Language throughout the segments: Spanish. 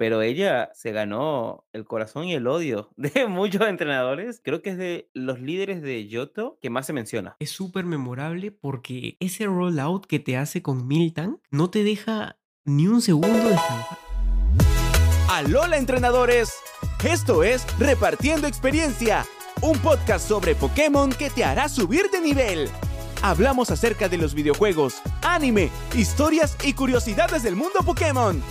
pero ella se ganó el corazón y el odio de muchos entrenadores. Creo que es de los líderes de Yoto que más se menciona. Es súper memorable porque ese rollout que te hace con Miltank no te deja ni un segundo descansar. Alola entrenadores, esto es Repartiendo Experiencia, un podcast sobre Pokémon que te hará subir de nivel. Hablamos acerca de los videojuegos, anime, historias y curiosidades del mundo Pokémon.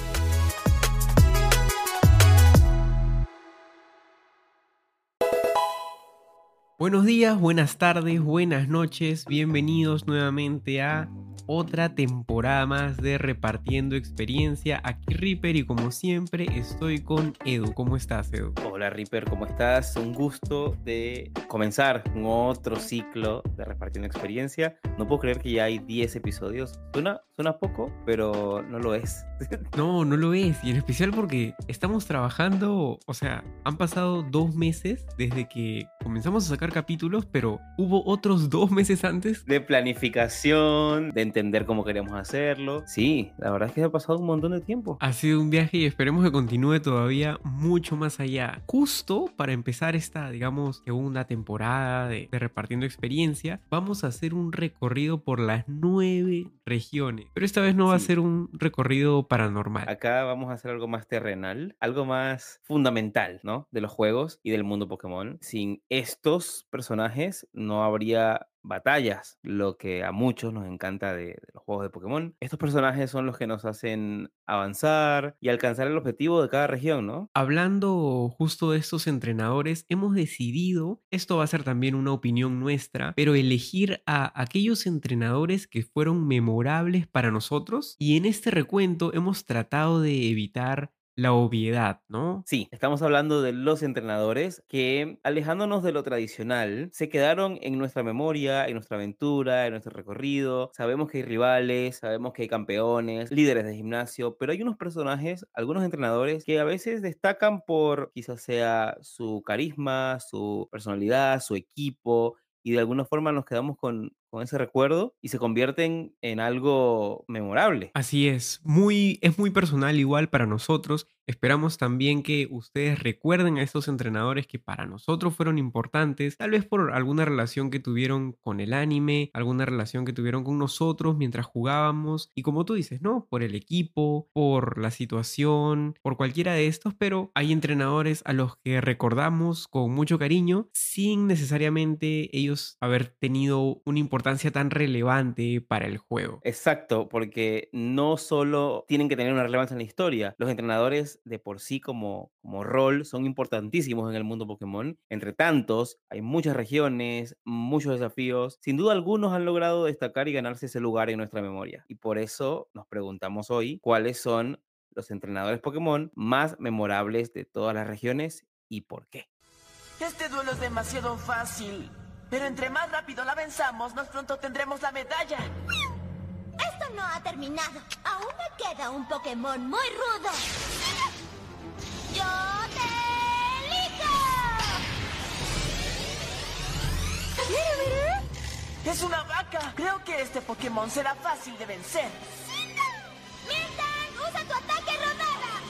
Buenos días, buenas tardes, buenas noches, bienvenidos nuevamente a otra temporada más de Repartiendo Experiencia. Aquí Ripper y como siempre estoy con Edu. ¿Cómo estás, Edu? Hola Ripper, ¿cómo estás? Un gusto de comenzar un otro ciclo de Repartiendo Experiencia. No puedo creer que ya hay 10 episodios. Suena, suena poco, pero no lo es. No, no lo es. Y en especial porque estamos trabajando, o sea, han pasado dos meses desde que comenzamos a sacar capítulos, pero hubo otros dos meses antes. De planificación, de entender cómo queríamos hacerlo. Sí, la verdad es que ha pasado un montón de tiempo. Ha sido un viaje y esperemos que continúe todavía mucho más allá. Justo para empezar esta, digamos, segunda temporada de, de Repartiendo Experiencia, vamos a hacer un recorrido por las nueve regiones. Pero esta vez no va a ser un recorrido paranormal. Acá vamos a hacer algo más terrenal, algo más fundamental, ¿no? De los juegos y del mundo Pokémon. Sin estos personajes no habría batallas, lo que a muchos nos encanta de, de los juegos de Pokémon. Estos personajes son los que nos hacen avanzar y alcanzar el objetivo de cada región, ¿no? Hablando justo de estos entrenadores, hemos decidido, esto va a ser también una opinión nuestra, pero elegir a aquellos entrenadores que fueron memorables para nosotros y en este recuento hemos tratado de evitar la obviedad, ¿no? Sí, estamos hablando de los entrenadores que, alejándonos de lo tradicional, se quedaron en nuestra memoria, en nuestra aventura, en nuestro recorrido. Sabemos que hay rivales, sabemos que hay campeones, líderes de gimnasio, pero hay unos personajes, algunos entrenadores, que a veces destacan por quizás sea su carisma, su personalidad, su equipo, y de alguna forma nos quedamos con, con ese recuerdo y se convierten en algo memorable. Así es, muy, es muy personal igual para nosotros. Esperamos también que ustedes recuerden a estos entrenadores que para nosotros fueron importantes, tal vez por alguna relación que tuvieron con el anime, alguna relación que tuvieron con nosotros mientras jugábamos y como tú dices, ¿no? Por el equipo, por la situación, por cualquiera de estos, pero hay entrenadores a los que recordamos con mucho cariño sin necesariamente ellos haber tenido una importancia tan relevante para el juego. Exacto, porque no solo tienen que tener una relevancia en la historia, los entrenadores de por sí como, como rol son importantísimos en el mundo Pokémon. Entre tantos, hay muchas regiones, muchos desafíos. Sin duda algunos han logrado destacar y ganarse ese lugar en nuestra memoria. Y por eso nos preguntamos hoy cuáles son los entrenadores Pokémon más memorables de todas las regiones y por qué. Este duelo es demasiado fácil. Pero entre más rápido la venzamos, más pronto tendremos la medalla. Esto no ha terminado. Aún me queda un Pokémon muy rudo. ¡Yo te elijo! ¡Mira, mira! ¡Es una vaca! Creo que este Pokémon será fácil de vencer. ¡Milton, usa tu ataque rodada!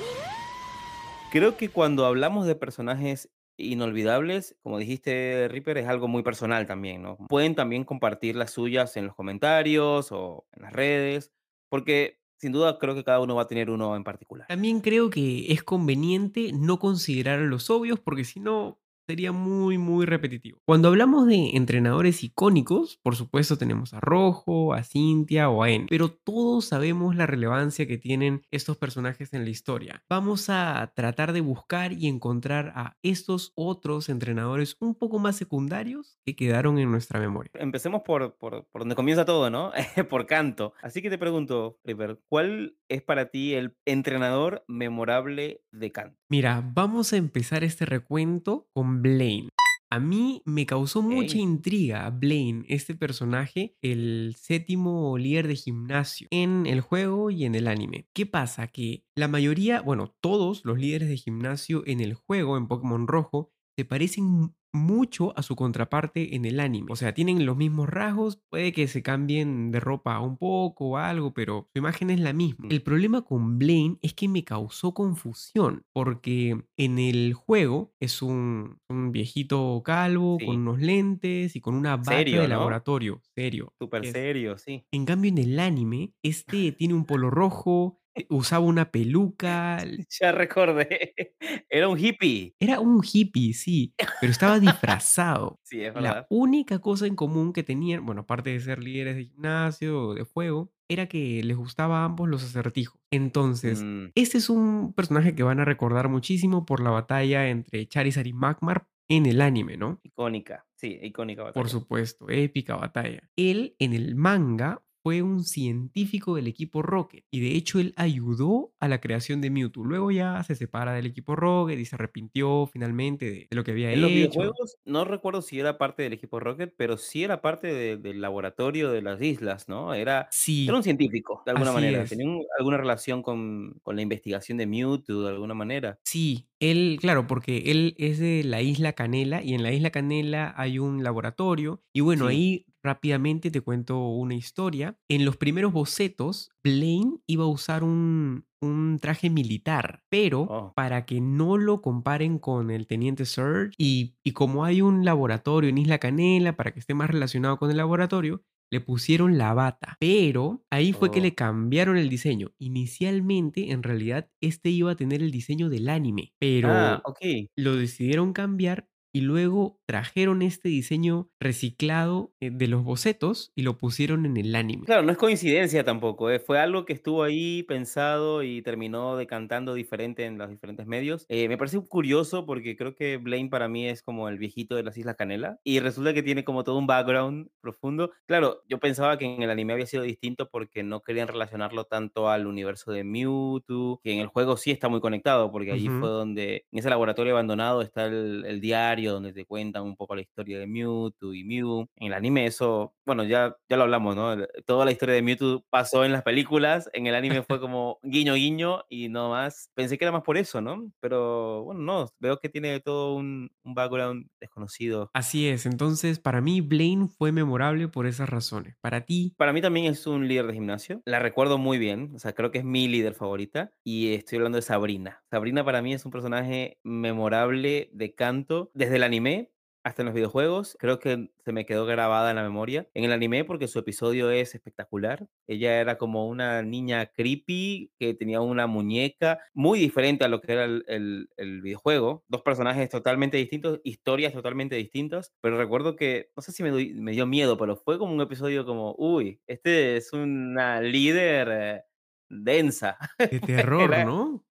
Creo que cuando hablamos de personajes inolvidables, como dijiste, Reaper, es algo muy personal también, ¿no? Pueden también compartir las suyas en los comentarios o en las redes, porque sin duda creo que cada uno va a tener uno en particular. También creo que es conveniente no considerar los obvios porque si no sería muy muy repetitivo. Cuando hablamos de entrenadores icónicos, por supuesto tenemos a Rojo, a Cintia o a N, pero todos sabemos la relevancia que tienen estos personajes en la historia. Vamos a tratar de buscar y encontrar a estos otros entrenadores un poco más secundarios que quedaron en nuestra memoria. Empecemos por, por, por donde comienza todo, ¿no? por canto. Así que te pregunto, Reaper, ¿cuál es para ti el entrenador memorable de canto? Mira, vamos a empezar este recuento con Blaine. A mí me causó mucha intriga Blaine, este personaje, el séptimo líder de gimnasio en el juego y en el anime. ¿Qué pasa? Que la mayoría, bueno, todos los líderes de gimnasio en el juego, en Pokémon Rojo, se parecen mucho a su contraparte en el anime. O sea, tienen los mismos rasgos, puede que se cambien de ropa un poco o algo, pero su imagen es la misma. El problema con Blaine es que me causó confusión, porque en el juego es un, un viejito calvo con unos lentes y con una bata Serio, de ¿no? laboratorio, serio. Súper serio, sí. En cambio, en el anime, este tiene un polo rojo, usaba una peluca, Ya recordé. Era un hippie. era un hippie, sí, pero estaba disfrazado. Sí, es La verdad. única cosa en común que tenían, bueno, aparte de ser líderes de gimnasio o de fuego, era que les gustaba a ambos los acertijos. Entonces, Mm, este es un personaje que van a recordar muchísimo por la batalla entre Charizard y Magmar en el anime, ¿no? icónica. Sí, icónica Por batalla. supuesto, épica batalla. Él en el manga fue un científico del equipo Rocket y de hecho él ayudó a la creación de Mewtwo. Luego ya se separa del equipo Rocket y se arrepintió finalmente de, de lo que había En los hecho. videojuegos, no recuerdo si era parte del equipo Rocket, pero sí era parte de- del laboratorio de las islas, ¿no? Era, era Sí, un científico, de alguna así manera. es. Tenía un- alguna relación con, con la investigación de Mewtwo, de alguna manera. Sí, él, claro, porque él es de la isla Canela y en la isla Canela hay un laboratorio y bueno, Sí. ahí rápidamente te cuento una historia. En los primeros bocetos, Blaine iba a usar un, un traje militar, pero Oh. para que no lo comparen con el teniente Surge y, y como hay un laboratorio en Isla Canela, para que esté más relacionado con el laboratorio, le pusieron la bata, pero ahí fue que Oh. le cambiaron el diseño. Inicialmente, en realidad, este iba a tener el diseño del anime, pero Ah, ok. lo decidieron cambiar y luego trajeron este diseño reciclado eh, de los bocetos y lo pusieron en el anime. Claro, no es coincidencia tampoco, ¿eh? Fue algo que estuvo ahí pensado y terminó decantando diferente en los diferentes medios. Eh, me parece curioso porque creo que Blaine para mí es como el viejito de las Islas Canela y resulta que tiene como todo un background profundo. Claro, yo pensaba que en el anime había sido distinto porque no querían relacionarlo tanto al universo de Mewtwo, que en el juego sí está muy conectado porque allí Ujú. fue donde, en ese laboratorio abandonado está el, el diario donde te cuentan un poco la historia de Mewtwo y Mew. En el anime eso, bueno, ya, ya lo hablamos, ¿no? Toda la historia de Mewtwo pasó en las películas, en el anime fue como guiño guiño y no más. Pensé que era más por eso, ¿no? Pero bueno, no, veo que tiene todo un, un background desconocido. Así es, entonces para mí Blaine fue memorable por esas razones. Para ti, Para mí también es un líder de gimnasio. La recuerdo muy bien. O sea, creo que es mi líder favorita. Y estoy hablando de Sabrina. Sabrina para mí es un personaje memorable de canto desde el anime hasta en los videojuegos. Creo que se me quedó grabada en la memoria. En el anime porque su episodio es espectacular. Ella era como una niña creepy que tenía una muñeca muy diferente a lo que era el, el- el videojuego. Dos personajes totalmente distintos, historias totalmente distintas. Pero recuerdo que, no sé si me, dio miedo, pero fue como un episodio como, uy, este es una líder eh, densa. de terror, Era- ¿no?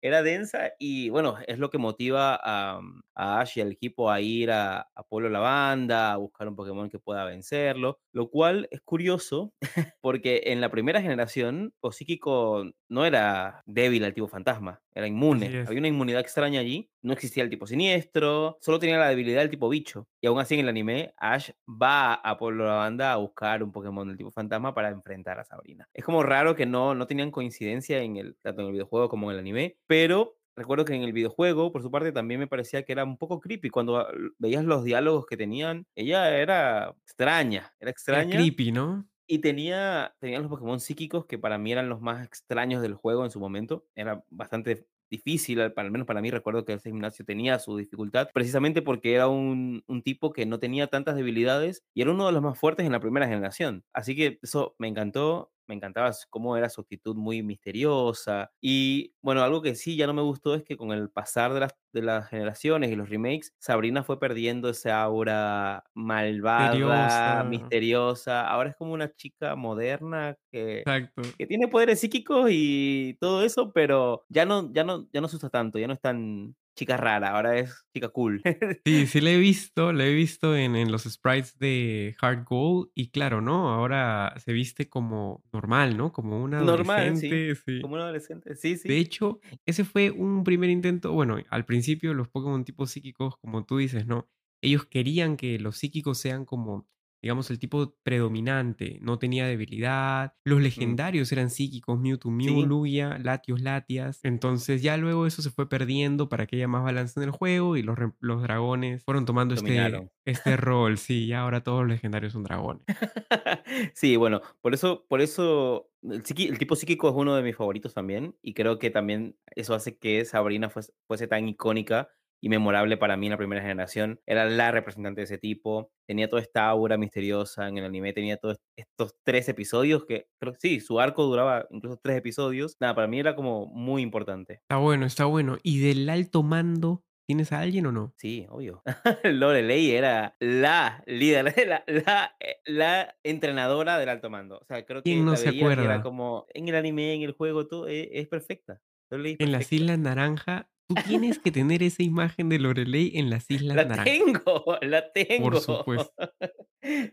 Era densa y bueno, es lo que motiva a, mm, a Ash y al equipo a ir a, a Pueblo Lavanda, a buscar un Pokémon que pueda vencerlo, lo cual es curioso porque en la primera generación, Psíquico no era débil al tipo fantasma, era inmune, había una inmunidad extraña allí, no existía el tipo siniestro, solo tenía la debilidad del tipo bicho, y aún así en el anime, Ash va a Pueblo Lavanda a buscar un Pokémon del tipo fantasma para enfrentar a Sabrina. Es como raro que no, no tenían coincidencia en el, tanto en el videojuego como en el anime, pero recuerdo que en el videojuego, por su parte, también me parecía que era un poco creepy. Cuando veías los diálogos que tenían, ella era extraña, era Era extraña. creepy, ¿no? Y tenía, tenía los Pokémon psíquicos que para mí eran los más extraños del juego en su momento. Era bastante difícil, al, al menos para mí recuerdo que ese gimnasio tenía su dificultad, precisamente porque era un, un tipo que no tenía tantas debilidades y era uno de los más fuertes en la primera generación. Así que eso me encantó, me encantaba cómo era su actitud muy misteriosa. Y bueno, algo que sí ya no me gustó es que con el pasar de las, de las generaciones y los remakes, Sabrina fue perdiendo esa aura malvada, Misteriosa. misteriosa. Ahora es como una chica moderna que, Exacto. que tiene poderes psíquicos y todo eso, pero ya no, ya no, ya no se usa tanto, ya no es tan chica rara, ahora es chica cool. Sí, sí la he visto, la he visto en, en los sprites de Hard Gold y claro, ¿no? Ahora se viste como normal, ¿no? Como una Normal, sí, adolescente, sí. como un adolescente. Sí, De sí. hecho, ese fue un primer intento, bueno, al principio los Pokémon tipo psíquicos, como tú dices, ¿no? Ellos querían que los psíquicos sean como digamos, el tipo predominante, no tenía debilidad. Los legendarios eran psíquicos, Mewtwo, Mew, Sí. Lugia, Latios, Latias. Entonces ya luego eso se fue perdiendo para que haya más balance en el juego y los, los dragones fueron tomando este, Dominaron. este rol. Sí, ya ahora todos los legendarios son dragones. Sí, bueno, por eso, por eso el, el tipo psíquico es uno de mis favoritos también, y creo que también eso hace que Sabrina fuese, fuese tan icónica y memorable para mí en la primera generación. Era la representante de ese tipo, tenía toda esta aura misteriosa en el anime, tenía todos estos tres episodios que creo sí, su arco duraba incluso tres episodios. Nada, para mí era como muy importante. Está bueno, está bueno. ¿Y del alto mando tienes a alguien o no? Sí, obvio. Lorelei era la líder, la, la, eh, la entrenadora del alto mando. O sea, creo que ¿Quién no la se y era acuerda? como en el anime, en el juego, todo es, es perfecta. Es En las perfecta. Islas Naranja, tú tienes que tener esa imagen de Lorelei en las Islas La Naranja. tengo, la tengo. supuesto.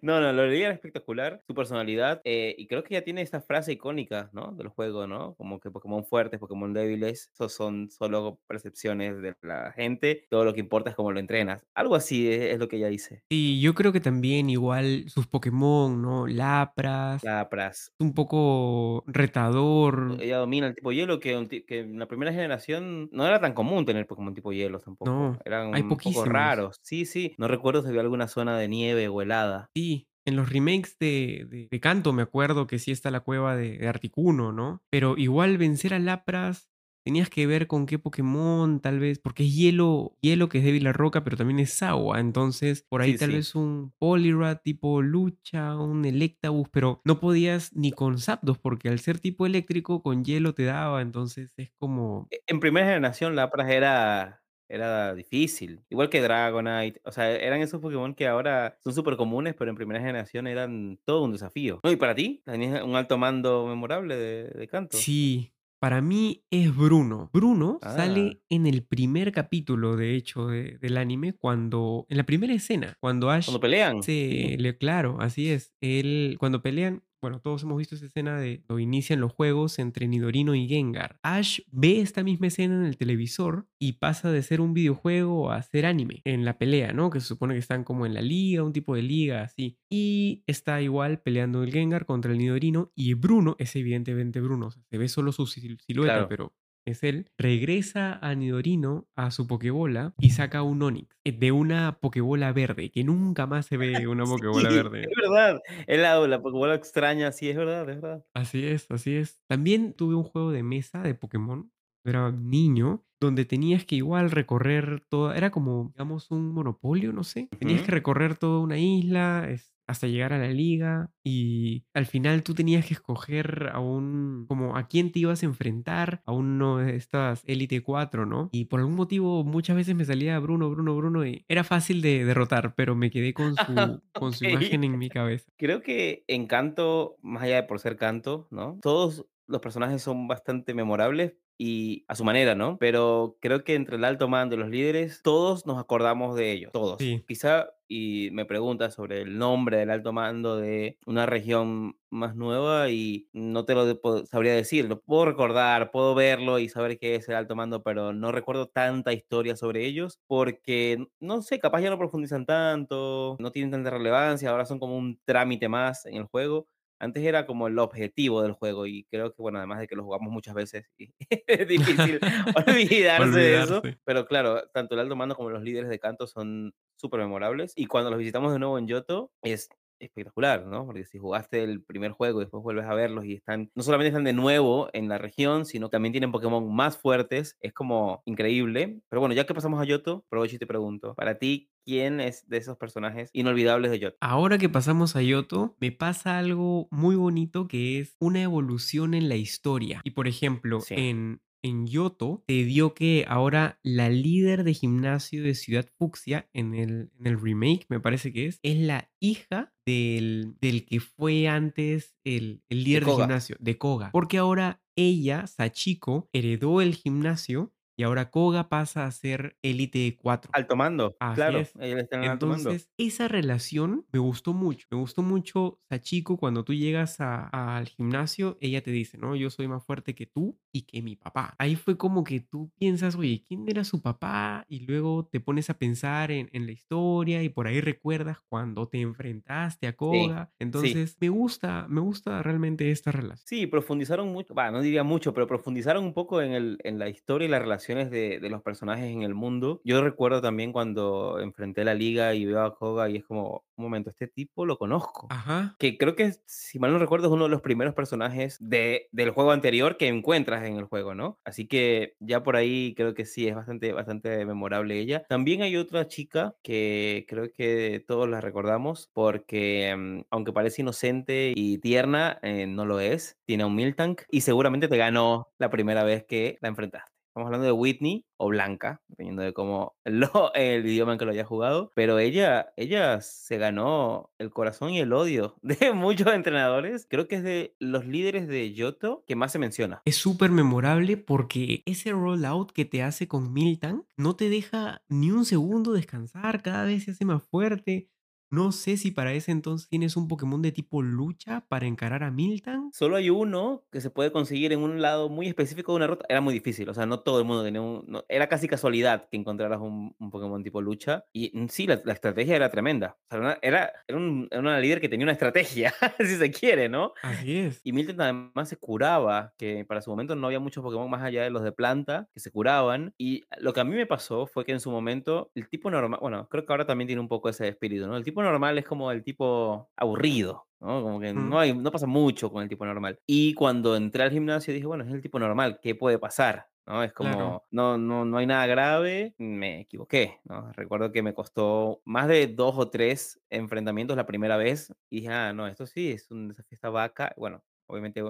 No, no, Lorelei era espectacular, su personalidad, eh, y creo que ya tiene esta frase icónica, ¿no? Del juego, ¿no? Como que Pokémon fuertes, Pokémon débiles, esos son solo percepciones de la gente, todo lo que importa es cómo lo entrenas. Algo así es, es lo que ella dice. Y yo creo que también igual sus Pokémon, ¿no? Lapras, Lapras. un poco retador. Ella domina el tipo hielo que, en la primera generación no era tan común tener Pokémon tipo hielo tampoco. No, Eran hay un poco raros. Sí, sí. No recuerdo si había alguna zona de nieve o helada. Sí, en los remakes de, de, de Kanto me acuerdo que sí está la cueva de, de Articuno, ¿no? Pero igual vencer a Lapras tenías que ver con qué Pokémon, tal vez, porque es hielo, hielo que es débil a roca, pero también es agua. Entonces, por ahí Sí, tal sí. vez un Poliwrath tipo lucha, un Electabuzz, pero no podías ni con Zapdos, porque al ser tipo eléctrico, con hielo te daba. Entonces es como. E- En primera generación Lapras era, era difícil. Igual que Dragonite. O sea, eran esos Pokémon que ahora son súper comunes, pero en primera generación eran todo un desafío. No, ¿y para ti? ¿Tenías un alto mando memorable de, de Kanto? Sí, para mí es Bruno. Bruno Ah. sale en el primer capítulo, de hecho, de- del anime, cuando, en la primera escena, cuando Ash Cuando pelean. sí. le, claro, así es, él, cuando pelean, bueno, todos hemos visto esa escena de cuando inician los juegos entre Nidorino y Gengar. Ash ve esta misma escena en el televisor y pasa de ser un videojuego a ser anime en la pelea, ¿no? Que se supone que están como en la liga, un tipo de liga, así. Y está igual peleando el Gengar contra el Nidorino y Bruno, es evidentemente Bruno, o sea, se ve solo su sil- silueta, Claro. pero es él, regresa a Nidorino a su Pokébola y saca un Onix eh, de una Pokébola verde, que nunca más se ve una Pokébola Sí, verde. Es verdad. Es la, la Pokébola extraña, sí, es verdad, es verdad. Así es, así es. También tuve un juego de mesa de Pokémon, era niño, donde tenías que igual recorrer toda, era como, digamos, un monopolio, no sé. Tenías que recorrer toda una isla es- hasta llegar a la liga y al final tú tenías que escoger a un, como a quién te ibas a enfrentar, a uno de estas Elite 4, ¿no? Y por algún motivo muchas veces me salía Bruno, Bruno, Bruno y era fácil de derrotar, pero me quedé con su, con su imagen en mi cabeza. Creo que en Canto, más allá de por ser Canto, ¿no? Todos los personajes son bastante memorables y a su manera, ¿no? Pero creo que entre el alto mando y los líderes, todos nos acordamos de ellos, todos. Sí. Quizá, y me preguntas sobre el nombre del alto mando de una región más nueva y no te lo sabría decir. Lo puedo recordar, puedo verlo y saber qué es el alto mando, pero no recuerdo tanta historia sobre ellos porque, no sé, capaz ya no profundizan tanto, no tienen tanta relevancia, ahora son como un trámite más en el juego. Antes era como el objetivo del juego y creo que, bueno, además de que lo jugamos muchas veces, y es difícil olvidarse de eso. Pero claro, tanto el alto mando como los líderes de canto son súper memorables. Y cuando los visitamos de nuevo en Yoto, es espectacular, ¿no? Porque si jugaste el primer juego y después vuelves a verlos y están, no solamente están de nuevo en la región, sino que también tienen Pokémon más fuertes, es como increíble. Pero bueno, ya que pasamos a Yoto, aprovecho y te pregunto, para ti, ¿quién es de esos personajes inolvidables de Yoto? Ahora que pasamos a Yoto, me pasa algo muy bonito que es una evolución en la historia. Y por ejemplo, Sí. en, en Yoto te dio que ahora la líder de gimnasio de Ciudad Fucsia, en el, en el remake, me parece que es, es la hija del, del que fue antes el, el líder de, gimnasio, de Koga. Porque ahora ella, Sachiko, heredó el gimnasio y ahora Koga pasa a ser Elite 4. Alto mando, Así claro, es. Entonces, esa relación me gustó mucho. Me gustó mucho Sachiko cuando tú llegas a al gimnasio, ella te dice, ¿no? Yo soy más fuerte que tú y que mi papá. Ahí fue como que tú piensas, oye, ¿quién era su papá? Y luego te pones a pensar en, en la historia y por ahí recuerdas cuando te enfrentaste a Koga. sí. Entonces, me gusta, me gusta realmente esta relación. Sí, profundizaron mucho, va, no diría mucho, pero profundizaron un poco en el en la historia y las de de los personajes en el mundo. Yo recuerdo también cuando enfrenté la liga y veo a Koga y es como, un momento, este tipo lo conozco. Ajá. Que creo que, si mal no recuerdo, es uno de los primeros personajes de del juego anterior que encuentras en el juego, ¿no? Así que ya por ahí creo que sí, es bastante bastante memorable ella. También hay otra chica que creo que todos la recordamos porque, mm, aunque parece inocente y tierna, eh, no lo es. Tiene un Miltank y seguramente te ganó la primera vez que la enfrentaste. Estamos hablando de Whitney o Blanca, dependiendo de cómo lo el idioma en que lo hayas jugado, pero ella ella se ganó el corazón y el odio de muchos entrenadores. Creo que es de los líderes de Johto que más se menciona. Es súper memorable porque ese rollout que te hace con Miltank no te deja ni un segundo descansar, cada vez se hace más fuerte. No sé si para ese entonces tienes un Pokémon de tipo lucha para encarar a Miltank. Solo hay uno que se puede conseguir en un lado muy específico de una ruta. Era muy difícil, o sea, no todo el mundo tenía un no, era casi casualidad que encontraras un un Pokémon tipo lucha. Y, sí, la la estrategia era tremenda. O sea, era era era un era una líder que tenía una estrategia, si se quiere, ¿no? Así es. Y Milton además se curaba, que para su momento no había muchos Pokémon más allá de los de planta que se curaban. Y lo que a mí me pasó fue que en su momento el tipo normal, bueno, creo que ahora también tiene un poco ese espíritu, ¿no? El tipo normal es como el tipo aburrido, ¿no? Como que no hay, no pasa mucho con el tipo normal. Y cuando entré al gimnasio dije, bueno, es el tipo normal, ¿qué puede pasar? ¿no? Es claro. como, no, no, no hay nada grave, me equivoqué, ¿no? Recuerdo que me costó más de dos o tres enfrentamientos la primera vez y dije, ah, no, esto sí es un desafío esta vaca. Bueno, obviamente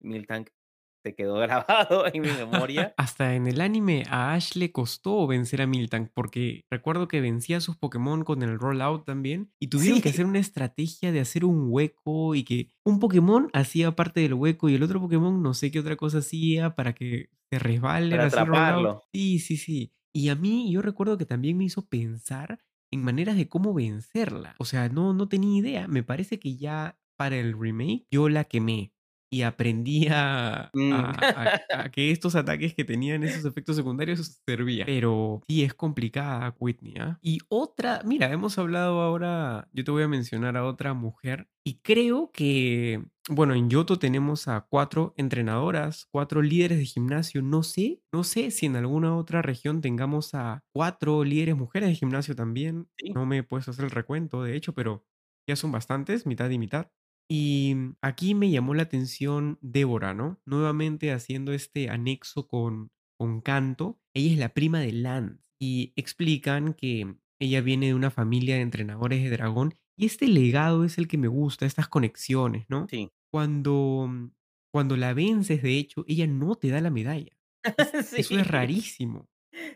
Miltank se quedó grabado en mi memoria. Hasta en el anime a Ash le costó vencer a Miltank porque recuerdo que vencía a sus Pokémon con el rollout también y tuvieron que hacer una estrategia de hacer un hueco y que un Pokémon hacía parte del hueco y el otro Pokémon no sé qué otra cosa hacía para que se resbale al para atraparlo. Sí, sí, sí. Y a mí yo recuerdo que también me hizo pensar en maneras de cómo vencerla. O sea, no, no tenía idea. Me parece que ya para el remake yo la quemé y aprendí a, Mm. a- a- a que estos ataques que tenían esos efectos secundarios servían. Pero sí es complicada Whitney, ¿ah? Y otra, mira, hemos hablado ahora, yo te voy a mencionar a otra mujer y creo que, bueno, en Yoto tenemos a cuatro entrenadoras, cuatro líderes de gimnasio. No sé, no sé si en alguna otra región tengamos a cuatro líderes mujeres de gimnasio también. Sí, No me he puesto a hacer el recuento, de hecho, pero ya son bastantes, mitad y mitad. Y aquí me llamó la atención Débora, ¿no? Nuevamente haciendo este anexo con, con Canto. Ella es la prima de Lance y explican que ella viene de una familia de entrenadores de dragón y este legado es el que me gusta, estas conexiones, ¿no? sí. Cuando, mm, cuando la vences, de hecho, ella no te da la medalla. Es- eso es rarísimo.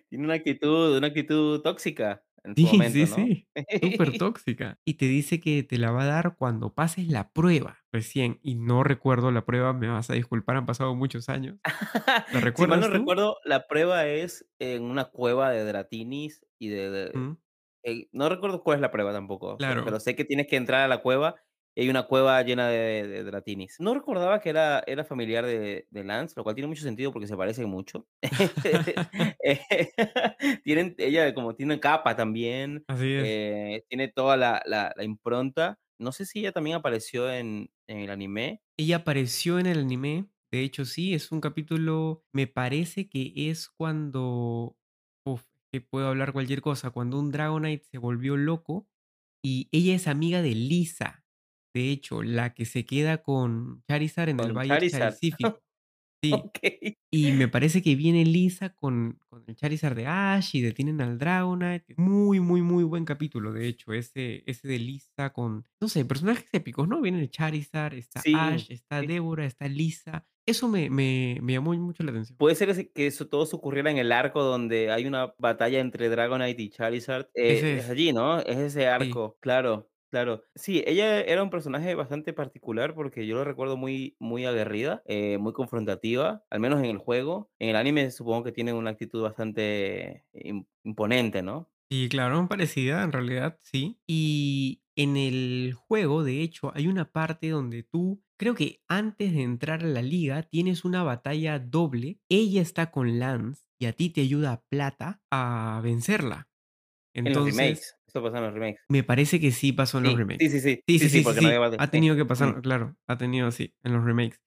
Tiene una actitud una actitud tóxica en su Sí, sí, sí. Súper tóxica. Y te dice que te la va a dar cuando pases la prueba recién. Y no recuerdo la prueba, me vas a disculpar, han pasado muchos años. ¿La Si mal no tú? recuerdo, la prueba es en una cueva de Dratinis y de de Mm, eh, no recuerdo cuál es la prueba tampoco, claro. pero sé que tienes que entrar a la cueva y hay una cueva llena de de Dratinis. No recordaba que era era familiar de de Lance, lo cual tiene mucho sentido porque se parecen mucho. Eh, tienen ella como tiene capa también, Así es. eh, tiene toda la la la impronta. No sé si ella también apareció en en el anime. Ella apareció en el anime. De hecho, sí, es un capítulo, me parece que es cuando, uf, que puedo hablar cualquier cosa, cuando un Dragonite se volvió loco y ella es amiga de Lisa. De hecho, la que se queda con Charizard en el Con Valle Charizard. Charizífico. Sí. Y me parece que viene Lisa con, con el Charizard de Ash y detienen al Dragonite. Muy, muy, muy buen capítulo, de hecho. Ese, ese de Lisa con, no sé, personajes épicos, ¿no? Viene el Charizard, está Sí, Ash, está sí. Débora, está Lisa. Eso me, me, me llamó mucho la atención. Puede ser que se que eso todo se ocurriera en el arco donde hay una batalla entre Dragonite y Charizard, eh, Ese es es, allí, ¿no? Es ese sí. arco, claro. Claro. Sí, ella era un personaje bastante particular porque yo lo recuerdo muy, muy aguerrida, eh, muy confrontativa, al menos en el juego. En el anime supongo que tiene una actitud bastante im- imponente, ¿no? Sí, claro, parecida en realidad, sí. Y en el juego, de hecho, hay una parte donde tú, creo que antes de entrar a la liga, tienes una batalla doble. Ella está con Lance y a ti te ayuda Plata a vencerla. En los Entonces, remakes. Esto pasa en los remakes. me parece que sí pasó en los remakes. sí, sí, sí. Sí, Sí, sí, porque no había. Ha tenido que Mm. pasar, claro, ha tenido así, en los remakes.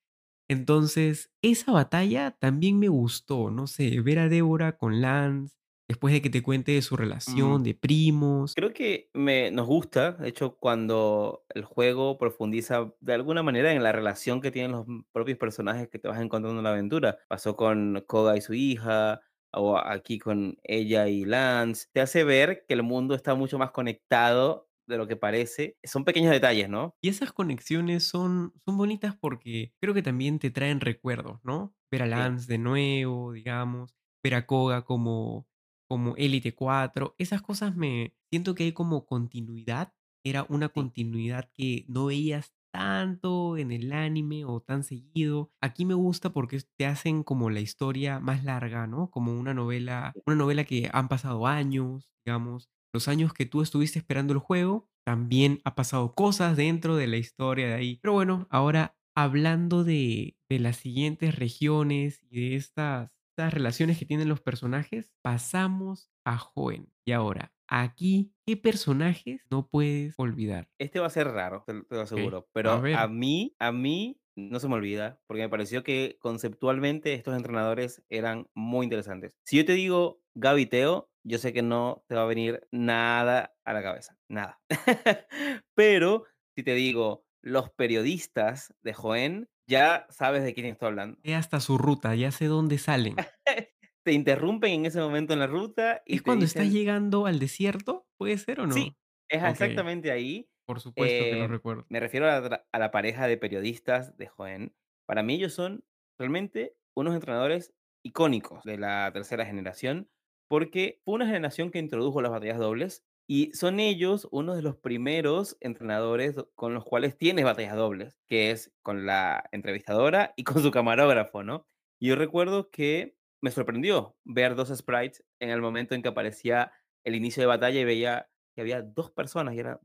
Entonces, esa batalla también me gustó, no sé, ver a Débora con Lance, después de que te cuente de su Mm. relación, de primos. Creo que me, nos gusta, de hecho, cuando el juego profundiza de alguna manera en la relación que tienen los propios personajes que te vas encontrando en la aventura. Pasó con Koga y su hija, o aquí con ella y Lance. Te hace ver que el mundo está mucho más conectado de lo que parece. Son pequeños detalles, ¿no? Y esas conexiones son, son bonitas porque creo que también te traen recuerdos, ¿no? Ver a Sí, Lance de nuevo, digamos, ver a Koga como, como Elite 4, esas cosas me siento que hay como continuidad, era una sí, continuidad que no veías tanto en el anime o tan seguido. Aquí me gusta porque te hacen como la historia más larga, ¿no? Como una novela, una novela que han pasado años, digamos, los años que tú estuviste esperando el juego, también ha pasado cosas dentro de la historia de ahí. Pero bueno, ahora hablando de, de las siguientes regiones y de estas, estas relaciones que tienen los personajes, pasamos a Joen. Y ahora, aquí, ¿qué personajes no puedes olvidar? Este va a ser raro, te, lo te lo Ok, aseguro, pero a mí, a mí no se me olvida, porque me pareció que conceptualmente estos entrenadores eran muy interesantes. Si yo te digo Gaby Teo, yo sé que no te va a venir nada a la cabeza, nada. Pero si te digo los periodistas de Joen, ya sabes de quién estoy hablando. Sé hasta su ruta, ya sé dónde salen. Te interrumpen en ese momento en la ruta y ¿Es cuando estás dicen, llegando al desierto? ¿Puede ser o sí, no? es Ok, exactamente ahí por supuesto que lo Eh, recuerdo. me refiero a la, a la pareja de periodistas de Joen. Para mí ellos son realmente unos entrenadores icónicos de la tercera generación, porque fue una generación que introdujo las batallas dobles y son ellos uno de los primeros entrenadores do- con los cuales tienes batallas dobles, que es con la entrevistadora y con su camarógrafo, ¿no? Y yo recuerdo que me sorprendió ver dos sprites en el momento en que aparecía el inicio de batalla y veía que había dos personas y era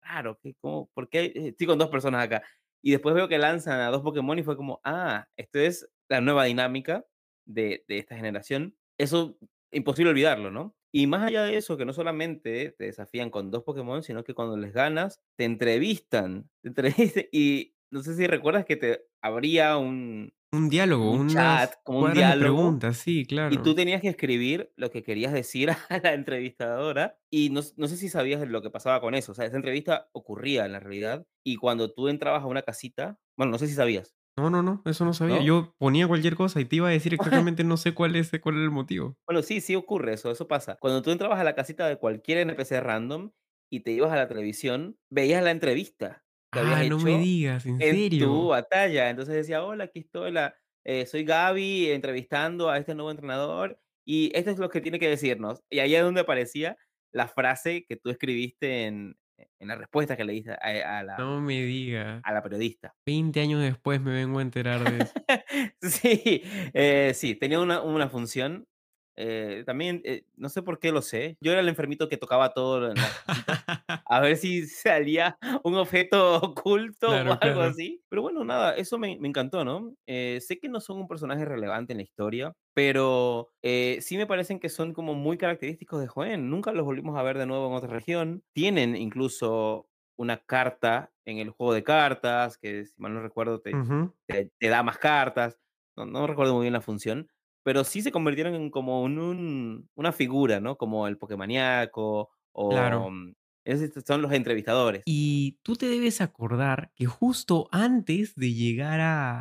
Claro, que como, ¿por qué eh, estoy con 2 personas acá? Y después veo que lanzan a 2 Pokémon y fue como, ah, esto es la nueva dinámica de de esta generación. Eso, imposible olvidarlo, ¿no? Y más allá de eso, que no solamente te desafían con 2 Pokémon, sino que cuando les ganas, te entrevistan, te entrevistan y no sé si recuerdas que te abría un Un diálogo, un chat, como un diálogo preguntas, sí, y tú claro. tenías que escribir lo que querías decir a la entrevistadora y no, no sé si sabías lo que pasaba con eso. O sea, esa entrevista ocurría en la realidad y cuando tú entrabas a una casita, bueno, no sé si sabías, No, no, no, eso no sabía. ¿no? Yo ponía cualquier cosa y te iba a decir exactamente, no sé cuál es, cuál es el motivo. Bueno, sí, sí ocurre eso, eso pasa. Cuando tú entrabas a la casita de cualquier NPC random y te ibas a la televisión, veías la entrevista que habías Ah, no me hecho digas, ¿en en tu batalla. Entonces decía, hola, aquí estoy, la, eh, soy Gaby entrevistando a este nuevo entrenador y esto es lo que tiene que decirnos. Y ahí es donde aparecía la frase que tú escribiste en, en la respuesta que le diste a, a la, No me digas. a la periodista. 20 años después me vengo a enterar de eso. Sí, eh, sí, tenía una, una función. Eh, también, eh, no sé por qué lo sé. Yo era el enfermito que tocaba todo casitas. A ver si salía un objeto oculto o Claro, algo claro. así. Pero bueno, nada, eso me, me encantó, ¿no? Eh, sé que no son un personaje relevante en la historia, pero eh, sí me parecen que son como muy característicos de Joen. Nunca los volvimos a ver de nuevo en otra región. Tienen incluso una carta en el juego de cartas, que si mal no recuerdo te, Ujú, te, te da más cartas. No, no recuerdo muy bien la función, pero sí se convirtieron en como en un, una figura, ¿no? Como el Pokémoníaco o Claro. mm, esos son los entrevistadores. Y tú te debes acordar que justo antes de llegar a,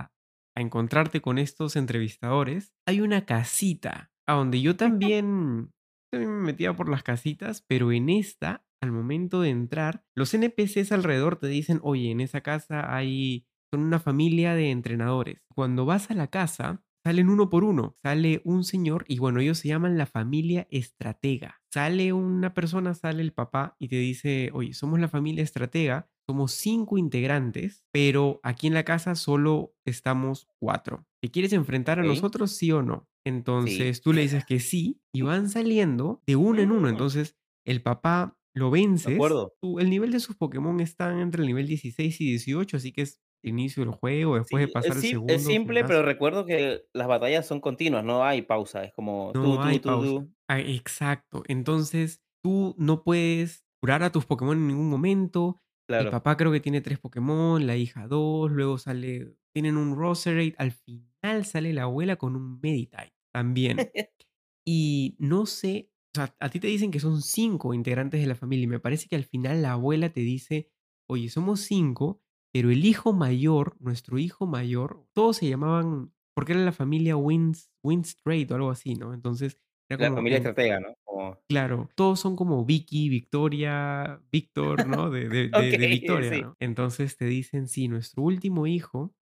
a encontrarte con estos entrevistadores, hay una casita a donde yo también, también me metía por las casitas, pero en esta, al momento de entrar, los NPCs alrededor te dicen, oye, en esa casa hay, son una familia de entrenadores. Cuando vas a la casa, salen uno por uno. Sale un señor y bueno, ellos se llaman la familia estratega. Sale una persona, sale el papá y te dice, oye, somos la familia estratega, somos cinco integrantes, pero aquí en la casa solo estamos cuatro. ¿Te quieres enfrentar a nosotros, sí o no? Sí. Entonces tú le dices que sí y van saliendo de uno en uno. Mm, Entonces el papá lo de vences. acuerdo. tú- el nivel de sus Pokémon están entre el nivel 16 y 18, así que es inicio del juego, después de pasar es el sim es segundo simple, pero recuerdo que las batallas son continuas, no hay pausa, es como tú, No hay tú, tú, pausa. tú. Ah, exacto. Entonces, tú no puedes curar a tus Pokémon en ningún momento. El papá creo que tiene 3 Pokémon, la hija 2, luego sale tienen un Roserade, al final sale la abuela con un Meditite también. Y no sé, o sea, a ti te dicen que son 5 integrantes de la familia, y me parece que al final la abuela te dice: "Oye, somos 5, pero el hijo mayor, nuestro hijo mayor", todos se llamaban porque era la familia Wins Winstrade o algo así, ¿no? Entonces, La familia en estratega, ¿no? Como claro, todos son como Vicky, Victoria, Víctor, ¿no? De de de de okey, Victoria, sí. ¿no? Entonces te dicen: "Sí, nuestro último hijo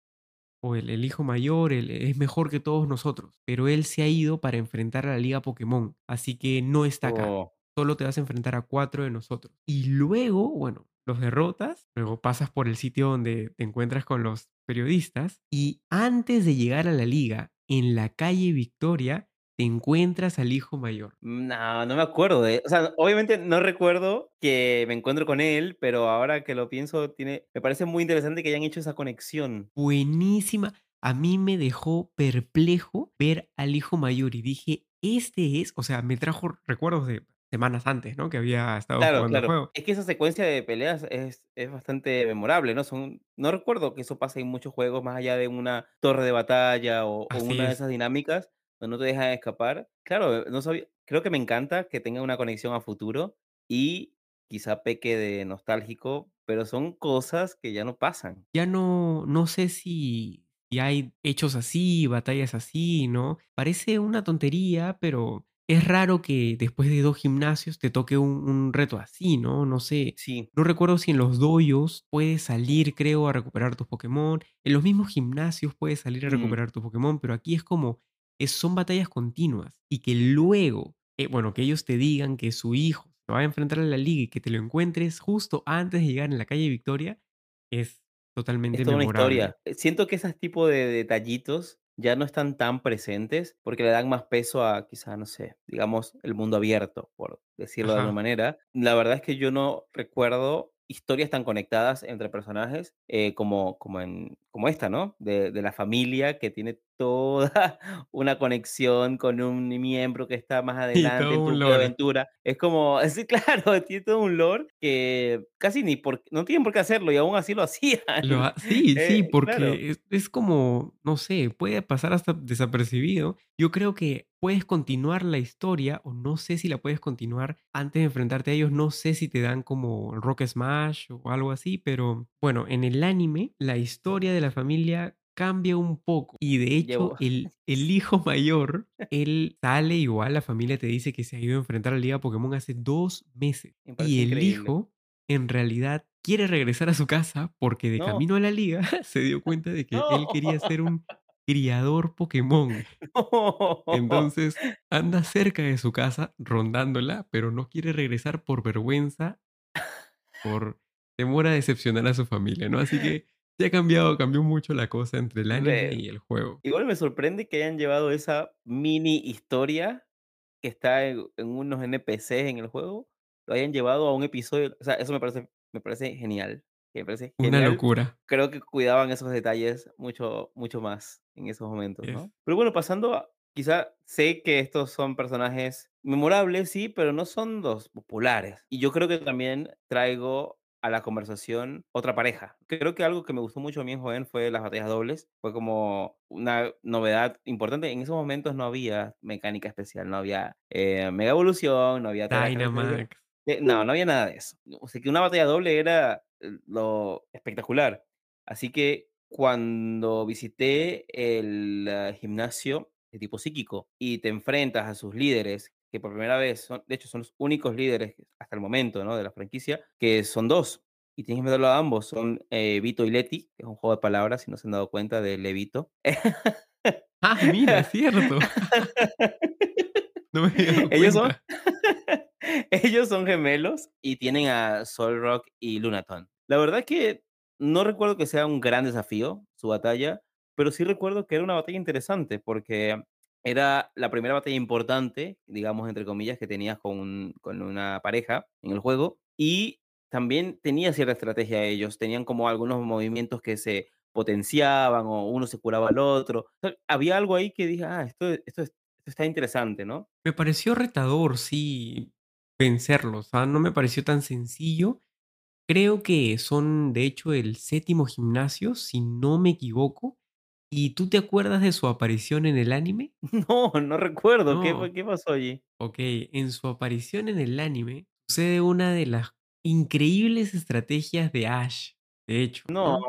o el, el hijo mayor, el- es mejor que todos nosotros, pero él se ha ido para enfrentar a la Liga Pokémon, así que no está acá. Oh, Solo te vas a enfrentar a cuatro de nosotros. Y luego, bueno, los derrotas, luego pasas por el sitio donde te encuentras con los periodistas y antes de llegar a la liga, en la calle Victoria, te encuentras al hijo mayor. no, no me acuerdo de o sea, obviamente no recuerdo que me encuentro con él, pero ahora que lo pienso, tiene me parece muy interesante que hayan hecho esa conexión. Buenísima. A mí me dejó perplejo ver al hijo mayor y dije, este es, o sea, me trajo recuerdos de semanas antes, ¿no? Que había estado Claro, jugando el claro. juego. Es que esa secuencia de peleas es es bastante memorable, ¿no? Son no recuerdo que eso pase en muchos juegos más allá de una torre de batalla o una de es. esas dinámicas donde no te dejan escapar. Claro, no sabía creo que me encanta que tenga una conexión a futuro y quizá peque de nostálgico, pero son cosas que ya no pasan. Ya no, no sé si, si hay hechos así, batallas así, ¿no? Parece una tontería, pero es raro que después de dos gimnasios te toque un, un reto así, ¿no? No sé. Sí, No recuerdo si en los dojos puedes salir, creo, a recuperar tus Pokémon. En los mismos gimnasios puedes salir a mm, recuperar tus Pokémon, pero aquí es como, es- son batallas continuas. Y que luego, eh, bueno, que ellos te digan que su hijo se va a enfrentar a la liga y que te lo encuentres justo antes de llegar en la calle Victoria, es es totalmente una memorable. historia. Eh, siento que esos tipo de detallitos ya no están tan presentes, porque le dan más peso a quizá, no sé, digamos, el mundo abierto, por decirlo de alguna manera. La verdad es que yo no recuerdo historias tan conectadas entre personajes, eh, como como en como esta, ¿no? De de la familia que tiene toda una conexión con un miembro que está más adelante en tu aventura. Es como sí, claro, tiene todo un lore que casi ni por no tienen por qué hacerlo y aún así lo Lo hacían. ha sí, sí, Eh, claro, porque es es como, no sé, puede pasar hasta desapercibido. Yo creo que puedes continuar la historia, o no sé si la puedes continuar antes de enfrentarte a ellos, no sé si te dan como Rock Smash o algo así, pero bueno, en el anime, la historia de la familia cambia un poco y de hecho el el hijo mayor, él sale igual, la familia te dice que se ha ido a enfrentar a la Liga Pokémon hace 2 meses, me y el increíble. hijo en realidad quiere regresar a su casa porque de No, camino a la liga se dio cuenta de que él quería ser un criador Pokémon. Entonces anda cerca de su casa rondándola, pero no quiere regresar por vergüenza, por temor a decepcionar a su familia, ¿no? Así que ya ha cambiado, cambió mucho la cosa entre el anime y el juego. igual me sorprende que hayan llevado esa mini historia que está en en unos NPCs en el juego, lo hayan llevado a un episodio, o sea, eso me parece me parece genial, me parece Una locura. Creo que cuidaban esos detalles mucho mucho más en esos momentos, Es. ¿no? Pero bueno, pasando a quizá sé que estos son personajes memorables, sí, pero no son los populares. Y yo creo que también traigo a la conversación otra pareja. Creo que algo que me gustó mucho a mí en Joven fue las batallas dobles. Fue como una novedad importante. En esos momentos no había mecánica especial, no había eh, Mega Evolución, no había. Dynamax. eh, No, no había nada de eso. O sea que una batalla doble era lo espectacular. Así que cuando visité el eh, gimnasio de tipo psíquico y te enfrentas a sus líderes, que por primera vez son, de hecho, son los únicos líderes hasta el momento, ¿no? De la franquicia, que son dos. Y tienes que meterlo a ambos. Son eh, Vito y Leti, que es un juego de palabras, si no se han dado cuenta de Levito. Ah, mira, es cierto. No me Ellos son. ellos son gemelos y tienen a Solrock y Lunaton. La verdad que no recuerdo que sea un gran desafío su batalla, pero sí recuerdo que era una batalla interesante porque era la primera batalla importante, digamos, entre comillas, que tenías con un con una pareja en el juego, y también tenía cierta estrategia ellos, tenían como algunos movimientos que se potenciaban o uno se curaba al otro. Había algo ahí que dije: "Ah, esto es esto está interesante", ¿no? Me pareció retador, sí, vencerlos, o sea, no me pareció tan sencillo. Creo que son, de hecho, el séptimo gimnasio, si no me equivoco. ¿Y tú te acuerdas de su aparición en el anime? No, no recuerdo, ¿qué fue No. qué pasó allí? Ok, en su aparición en el anime sucede una de las increíbles estrategias de Ash, de hecho, No. ¿no?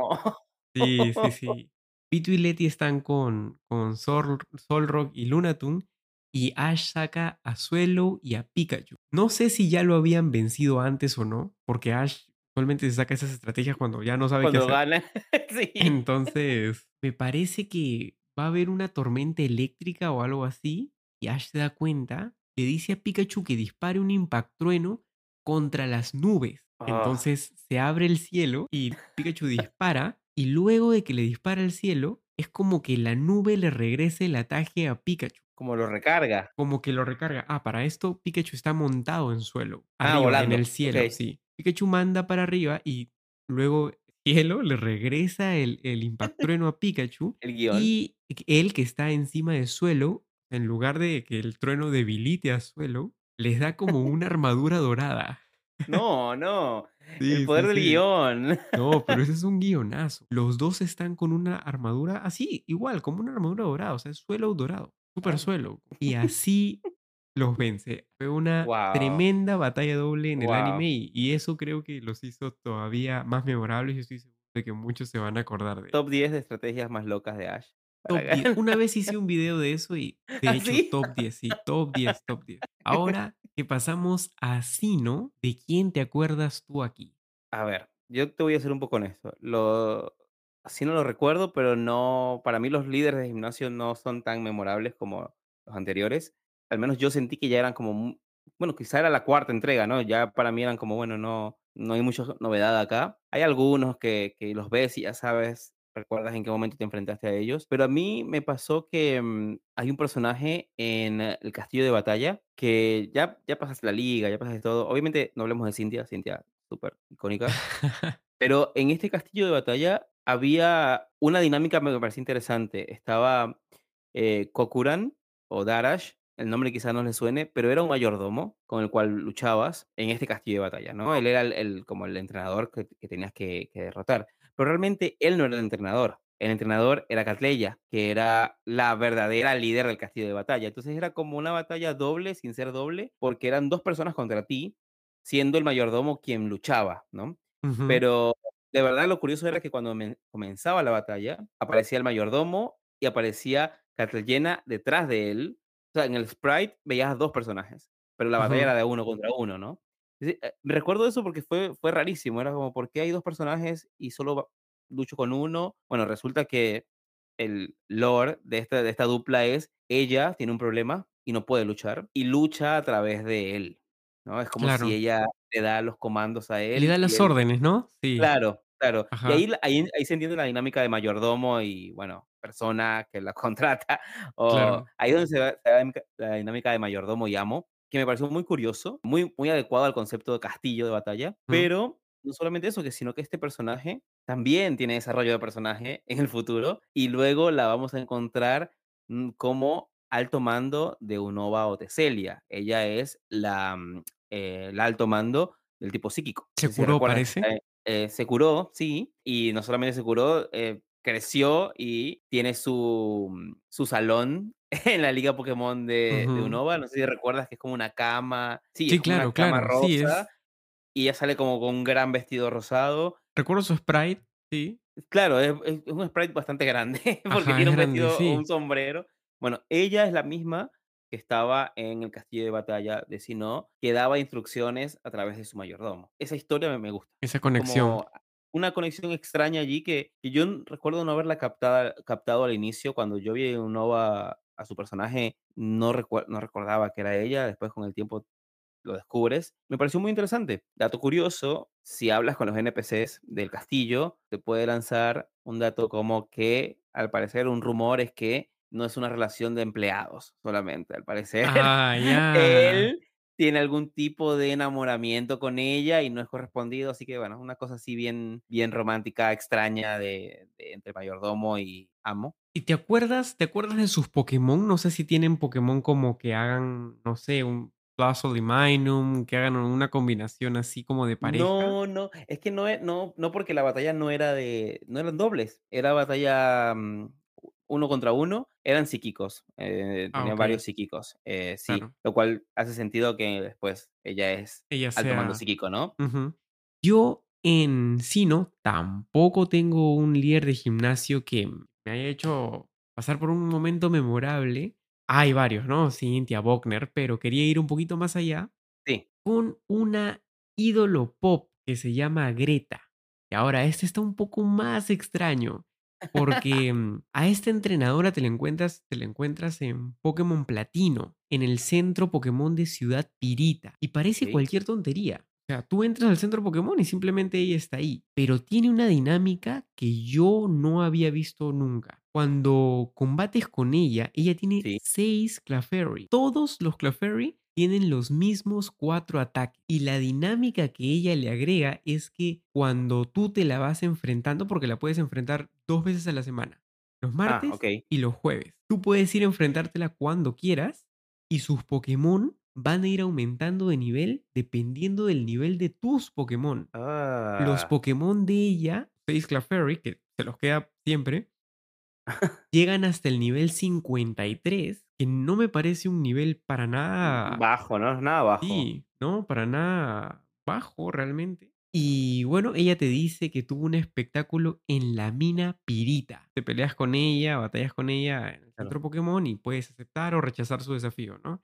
Sí, sí, sí. Vito y Letty están con, con Sol, Solrock y Lunatone y Ash saca a Suelo y a Pikachu. No sé si ya lo habían vencido antes o no, porque Ash usualmente se saca esas estrategias cuando ya no sabe qué Cuando hacer. gana, sí. Entonces, me parece que va a haber una tormenta eléctrica o algo así, y Ash se da cuenta, le dice a Pikachu que dispare un impactrueno contra las nubes. Ah, Entonces se abre el cielo y Pikachu dispara, y luego de que le dispara al cielo, es como que la nube le regrese el ataque a Pikachu. Como lo recarga. Como que lo recarga. Ah, para esto Pikachu está montado en suelo, Ah, arriba, en el volando, cielo, sí. Pikachu manda para arriba y luego cielo le regresa el, el impactrueno a Pikachu El guion. y él que está encima del suelo, en lugar de que el trueno debilite a suelo, les da como una armadura dorada. No, no, el poder sí, del sí. guion. No, pero ese es un guionazo. Los dos están con una armadura así, igual, como una armadura dorada, o sea, es suelo dorado, super suelo. Y así los vence. Fue una tremenda batalla doble en el anime y, y eso creo que los hizo todavía más memorables. Yo estoy seguro de que muchos se van a acordar de Top 10 de estrategias más locas de Ash para Top 10. ganar. Una vez hice un video de eso y de ¿Ah, hecho sí? top 10, sí, top 10, top 10. Ahora que pasamos a Sino, ¿de quién te acuerdas tú aquí? A ver, yo te voy a ser un poco honesto. Lo sí no lo recuerdo, pero no para mí los líderes de gimnasio no son tan memorables como los anteriores. Al menos yo sentí que ya eran como bueno, quizá era la cuarta entrega, ¿no? Ya para mí eran como, bueno, no no hay mucha novedad acá. Hay algunos que que los ves y ya sabes, recuerdas en qué momento te enfrentaste a ellos, pero a mí me pasó que, mm, hay un personaje en el castillo de batalla que ya ya pasaste la liga, ya pasaste todo. Obviamente no hablemos de Cintia, Cintia súper icónica. Pero en este castillo de batalla había una dinámica me pareció interesante. Estaba, eh, Kokuran o Darash, el nombre quizá no le suene, pero era un mayordomo con el cual luchabas en este castillo de batalla, ¿no? Él era el el como el entrenador que que tenías que que derrotar. Pero realmente él no era el entrenador. El entrenador era Catleya, que era la verdadera líder del castillo de batalla. Entonces era como una batalla doble sin ser doble, porque eran 2 personas contra ti, siendo el mayordomo quien luchaba, ¿no? Pero de verdad lo curioso era que cuando men comenzaba la batalla, aparecía el mayordomo y aparecía Katleyena detrás de él. O sea, en el sprite veías a 2 personajes, pero la batalla ujú. era de uno contra uno, ¿no? Eh, recuerdo eso porque fue fue rarísimo, era como, ¿por qué hay 2 personajes y solo lucho con uno? Bueno, resulta que el lore de esta de esta dupla es, ella tiene un problema y no puede luchar, y lucha a través de él, ¿no? Es como si Claro. ella le da los comandos a Le él da y las él órdenes, ¿no? Sí, Claro, claro. Y ahí ajá, ahí ahí se entiende la dinámica de mayordomo y, bueno, persona que la contrata, o claro. ahí es donde se da da la dinámica de mayordomo y amo, que me pareció muy curioso, muy muy adecuado al concepto de castillo de batalla, Ujú, pero no solamente eso, que sino que este personaje también tiene desarrollo de personaje en el futuro, y luego la vamos a encontrar, mm, como alto mando de Unova o Teselia. Ella es la, mm, eh, la alto mando del tipo psíquico. se si curó, parece. eh, se curó, sí, y no solamente se curó, eh, creció y tiene su, mm, su salón en la liga Pokémon de de Ujú. Unova, no sé si recuerdas que es como una cama sí, es Sí, como una claro, cama claro, sí, rosa, es y ella sale como con un gran vestido rosado. recuerdo su sprite, sí. Claro, es es es un sprite bastante grande, porque Ajá, tiene es un grande, vestido sí. un sombrero. Bueno, ella es la misma que estaba en el castillo de batalla de Sinnoh, que daba instrucciones a través de su mayordomo. Esa historia me gusta. Esa Es conexión. como una conexión extraña allí que, que yo recuerdo no haberla captada, captado al inicio. Cuando yo vi en Nova a su personaje, no, recuer- no recordaba que era ella. Después, con el tiempo, lo descubres. Me pareció muy interesante. Dato curioso, si hablas con los NPCs del castillo, te puede lanzar un dato como que, al parecer, un rumor es que no es una relación de empleados solamente. Al parecer, Ah, ya. él tiene algún tipo de enamoramiento con ella y no es correspondido. Así que, bueno, una cosa así bien, bien romántica, extraña de, de entre mayordomo y amo. ¿Y te acuerdas, te acuerdas de sus Pokémon? No sé si tienen Pokémon como que hagan, no sé, un Plasoliminum, que hagan una combinación así como de pareja. No, no, es que no, e no, no porque la batalla no era de, no eran dobles, era batalla mm, uno contra uno, eran psíquicos, eh, Ah, varios psíquicos, eh, sí, claro. lo cual hace sentido que después ella es Ella alto mando sea. psíquico, ¿no? Yo en Sino tampoco tengo un líder de gimnasio que me haya hecho pasar por un momento memorable. Hay varios, ¿no? Cynthia, Bogner, pero quería ir un poquito más allá Sí, con una ídolo pop que se llama Greta. Y ahora, este está un poco más extraño, porque mm, a esta entrenadora te la encuentras, te la encuentras en Pokémon Platino, en el centro Pokémon de Ciudad Pirita. Y parece cualquier tontería. O sea, tú entras al centro Pokémon y simplemente ella está ahí. Pero tiene una dinámica que yo no había visto nunca. Cuando combates con ella, ella tiene Sí. seis Clefairy. Todos los Clefairy tienen los mismos cuatro ataques. Y la dinámica que ella le agrega es que cuando tú te la vas enfrentando, porque la puedes enfrentar dos veces a la semana, los Ah, martes y los jueves, tú puedes ir a enfrentártela cuando quieras y sus Pokémon van a ir aumentando de nivel dependiendo del nivel de tus Pokémon. Los Ah, Pokémon de ella, 6 Clefairy, que se los queda siempre, llegan hasta el nivel 53, que no me parece un nivel para nada bajo, ¿no? Nada bajo. Sí, no, para nada bajo realmente. Y bueno, ella te dice que tuvo un espectáculo en la mina Pirita. Te peleas con ella, batallas con ella en el centro Pokémon y puedes aceptar o rechazar su desafío, ¿no?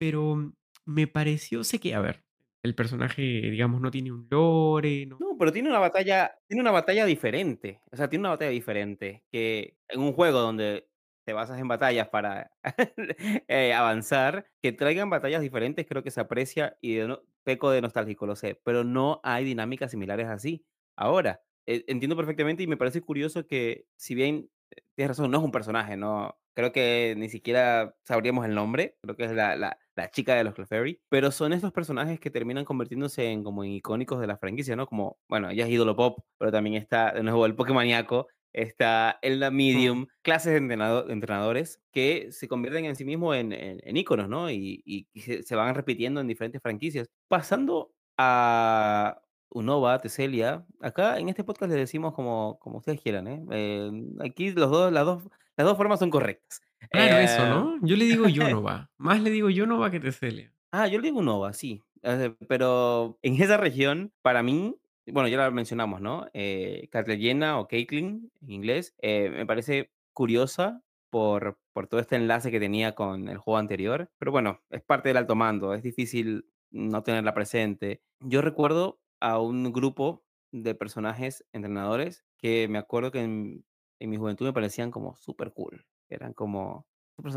Pero me pareció, sé que, a ver, el personaje, digamos, no tiene un lore, no. No, pero tiene una batalla tiene una batalla diferente. O sea, tiene una batalla diferente, que en un juego donde te basas en batallas para, eh, avanzar, que traigan batallas diferentes, creo que se aprecia y de no peco de nostálgico, lo sé, pero no hay dinámicas similares así. Ahora, e entiendo perfectamente y me parece curioso que, si bien, eh, tienes razón, no es un personaje, no creo que ni siquiera sabríamos el nombre, creo que es la la chica de los Clefairy, pero son estos personajes que terminan convirtiéndose en como en icónicos de la franquicia, ¿no? Como, bueno, ella es ídolo pop, pero también está, de nuevo, el Pokémoníaco, está el la Medium, clases de entrenado- entrenadores que se convierten en sí mismos en, en, en íconos, ¿no? Y, y- y se, se van repitiendo en diferentes franquicias. Pasando a Unova, Teselia, acá en este podcast le decimos como, como ustedes quieran, ¿eh? Eh, aquí los dos, las, dos, las dos formas son correctas. Claro, eso, Eh, ¿no? Yo le digo Yonova. Más le digo Yonova que Teselia. Ah, yo le digo Nova, sí. Eh, pero en esa región, para mí, bueno, ya la mencionamos, ¿no? Eh, o Caitlyn en inglés, eh, me parece curiosa por, por todo este enlace que tenía con el juego anterior. Pero bueno, es parte del alto mando, es difícil no tenerla presente. Yo recuerdo a un grupo de personajes entrenadores que me acuerdo que en, en mi juventud me parecían como súper cool. Eran como,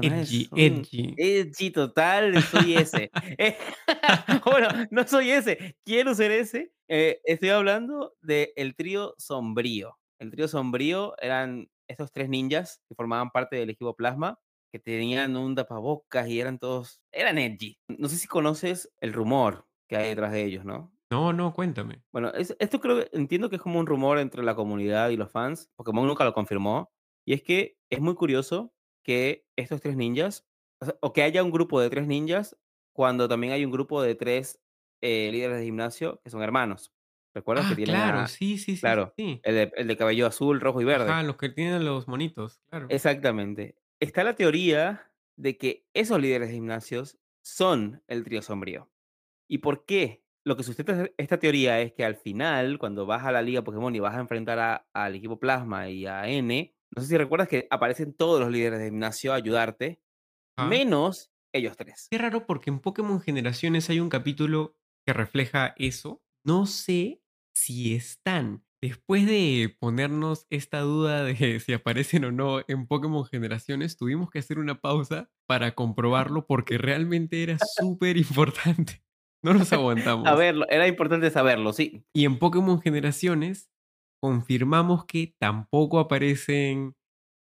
Edgy, edgy. edgy total, soy ese. Eh, bueno, no soy ese, quiero ser ese. Eh, estoy hablando del trío Sombrío. El trío Sombrío eran estos tres ninjas que formaban parte del equipo Plasma, que tenían un tapabocas y eran todos, eran edgy. No sé si conoces el rumor que hay detrás de ellos, ¿no? No, no, cuéntame. Bueno, es- esto creo, entiendo que es como un rumor entre la comunidad y los fans. Pokémon nunca lo confirmó. Y es que es muy curioso que estos tres ninjas, o, sea, o que haya un grupo de tres ninjas, cuando también hay un grupo de tres eh, líderes de gimnasio que son hermanos. ¿Recuerdas que Ah, tienen claro, a, sí, sí, sí, claro, sí. el de, el de cabello azul, rojo y verde? Ajá, los que tienen los monitos, claro. Exactamente. Está la teoría de que esos líderes de gimnasios son el trío sombrío. ¿Y por qué? Lo que sustenta esta teoría es que al final, cuando vas a la Liga Pokémon y vas a enfrentar a- al equipo Plasma y a N, no sé si recuerdas que aparecen todos los líderes de gimnasio a ayudarte, menos ellos tres. Qué raro porque en Pokémon Generaciones hay un capítulo que refleja eso. No sé si están después de ponernos esta duda de si aparecen o no en Pokémon Generaciones, tuvimos que hacer una pausa para comprobarlo porque realmente era súper importante. No nos aguantamos. A verlo, era importante saberlo, sí. Y en Pokémon Generaciones confirmamos que tampoco aparecen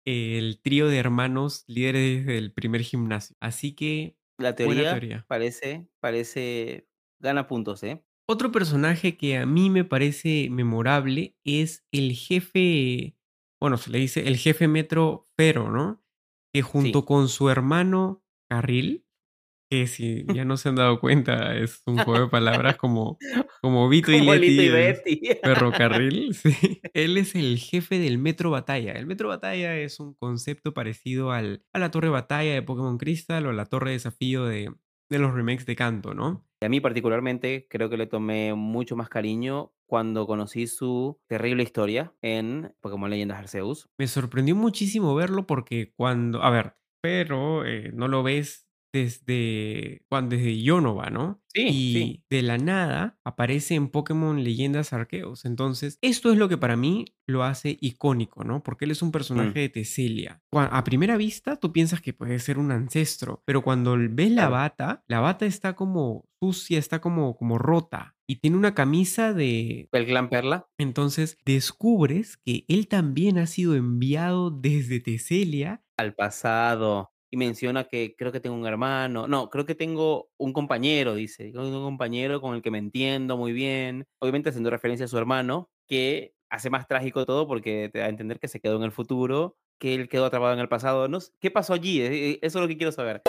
el trío de hermanos líderes del primer gimnasio. Así que, La teoría, teoría. parece, parece, gana puntos, ¿eh? Otro personaje que a mí me parece memorable es el jefe, bueno, se le dice el jefe Metro Fero, ¿no? Que junto Sí. con su hermano Carril, que si ya no se han dado cuenta, es un juego de palabras como, como Vito y Como Leti Lito y Betty. Ferrocarril, sí. Él es el jefe del Metro Batalla. El Metro Batalla es un concepto parecido al, a la Torre Batalla de Pokémon Crystal o a la Torre de Desafío de, de los remakes de Kanto, ¿no? Y a mí particularmente creo que le tomé mucho más cariño cuando conocí su terrible historia en Pokémon Leyendas Arceus. Me sorprendió muchísimo verlo porque cuando, a ver, pero eh, no lo ves desde, cuando, desde Yonova, ¿no? Sí, y sí. de la nada aparece en Pokémon Leyendas Arceus. Entonces, esto es lo que para mí lo hace icónico, ¿no? Porque él es un personaje Mm. de Teselia. A primera vista, tú piensas que puede ser un ancestro, pero cuando ves la bata, la bata está como sucia, está como, como rota. Y tiene una camisa de, El clan Perla. entonces descubres que él también ha sido enviado desde Teselia. al pasado y menciona que creo que tengo un hermano, no, creo que tengo un compañero, dice, tengo un compañero con el que me entiendo muy bien, obviamente haciendo referencia a su hermano, que hace más trágico todo porque te da a entender que se quedó en el futuro, que él quedó atrapado en el pasado, no ¿qué pasó allí? Eh, eh, Eso es lo que quiero saber.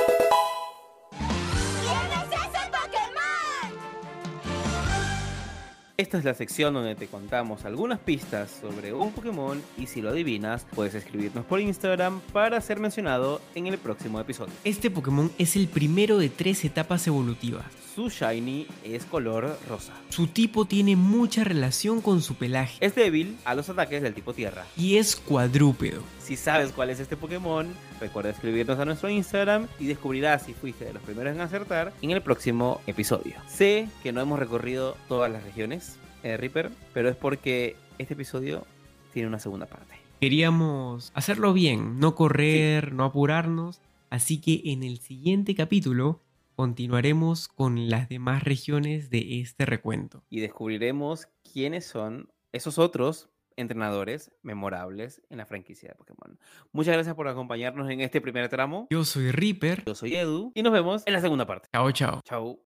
Esta es la sección donde te contamos algunas pistas sobre un Pokémon y si lo adivinas, puedes escribirnos por Instagram para ser mencionado en el próximo episodio. Este Pokémon es el primero de tres etapas evolutivas. Su shiny es color rosa. Su tipo tiene mucha relación con su pelaje Es débil a los ataques del tipo tierra. y es cuadrúpedo. Si sabes cuál es este Pokémon, recuerda escribirnos a nuestro Instagram y descubrirás si fuiste de los primeros en acertar en el próximo episodio. Sé que no hemos recorrido todas las regiones, eh, Reaper, pero es porque este episodio tiene una segunda parte. Queríamos hacerlo bien, no correr, no apurarnos, así que en el siguiente capítulo continuaremos con las demás regiones de este recuento. Y descubriremos quiénes son esos otros entrenadores memorables en la franquicia de Pokémon. Muchas gracias por acompañarnos en este primer tramo. Yo soy Reaper. Yo soy Edu y nos vemos en la segunda parte. Chao, chao. Chao.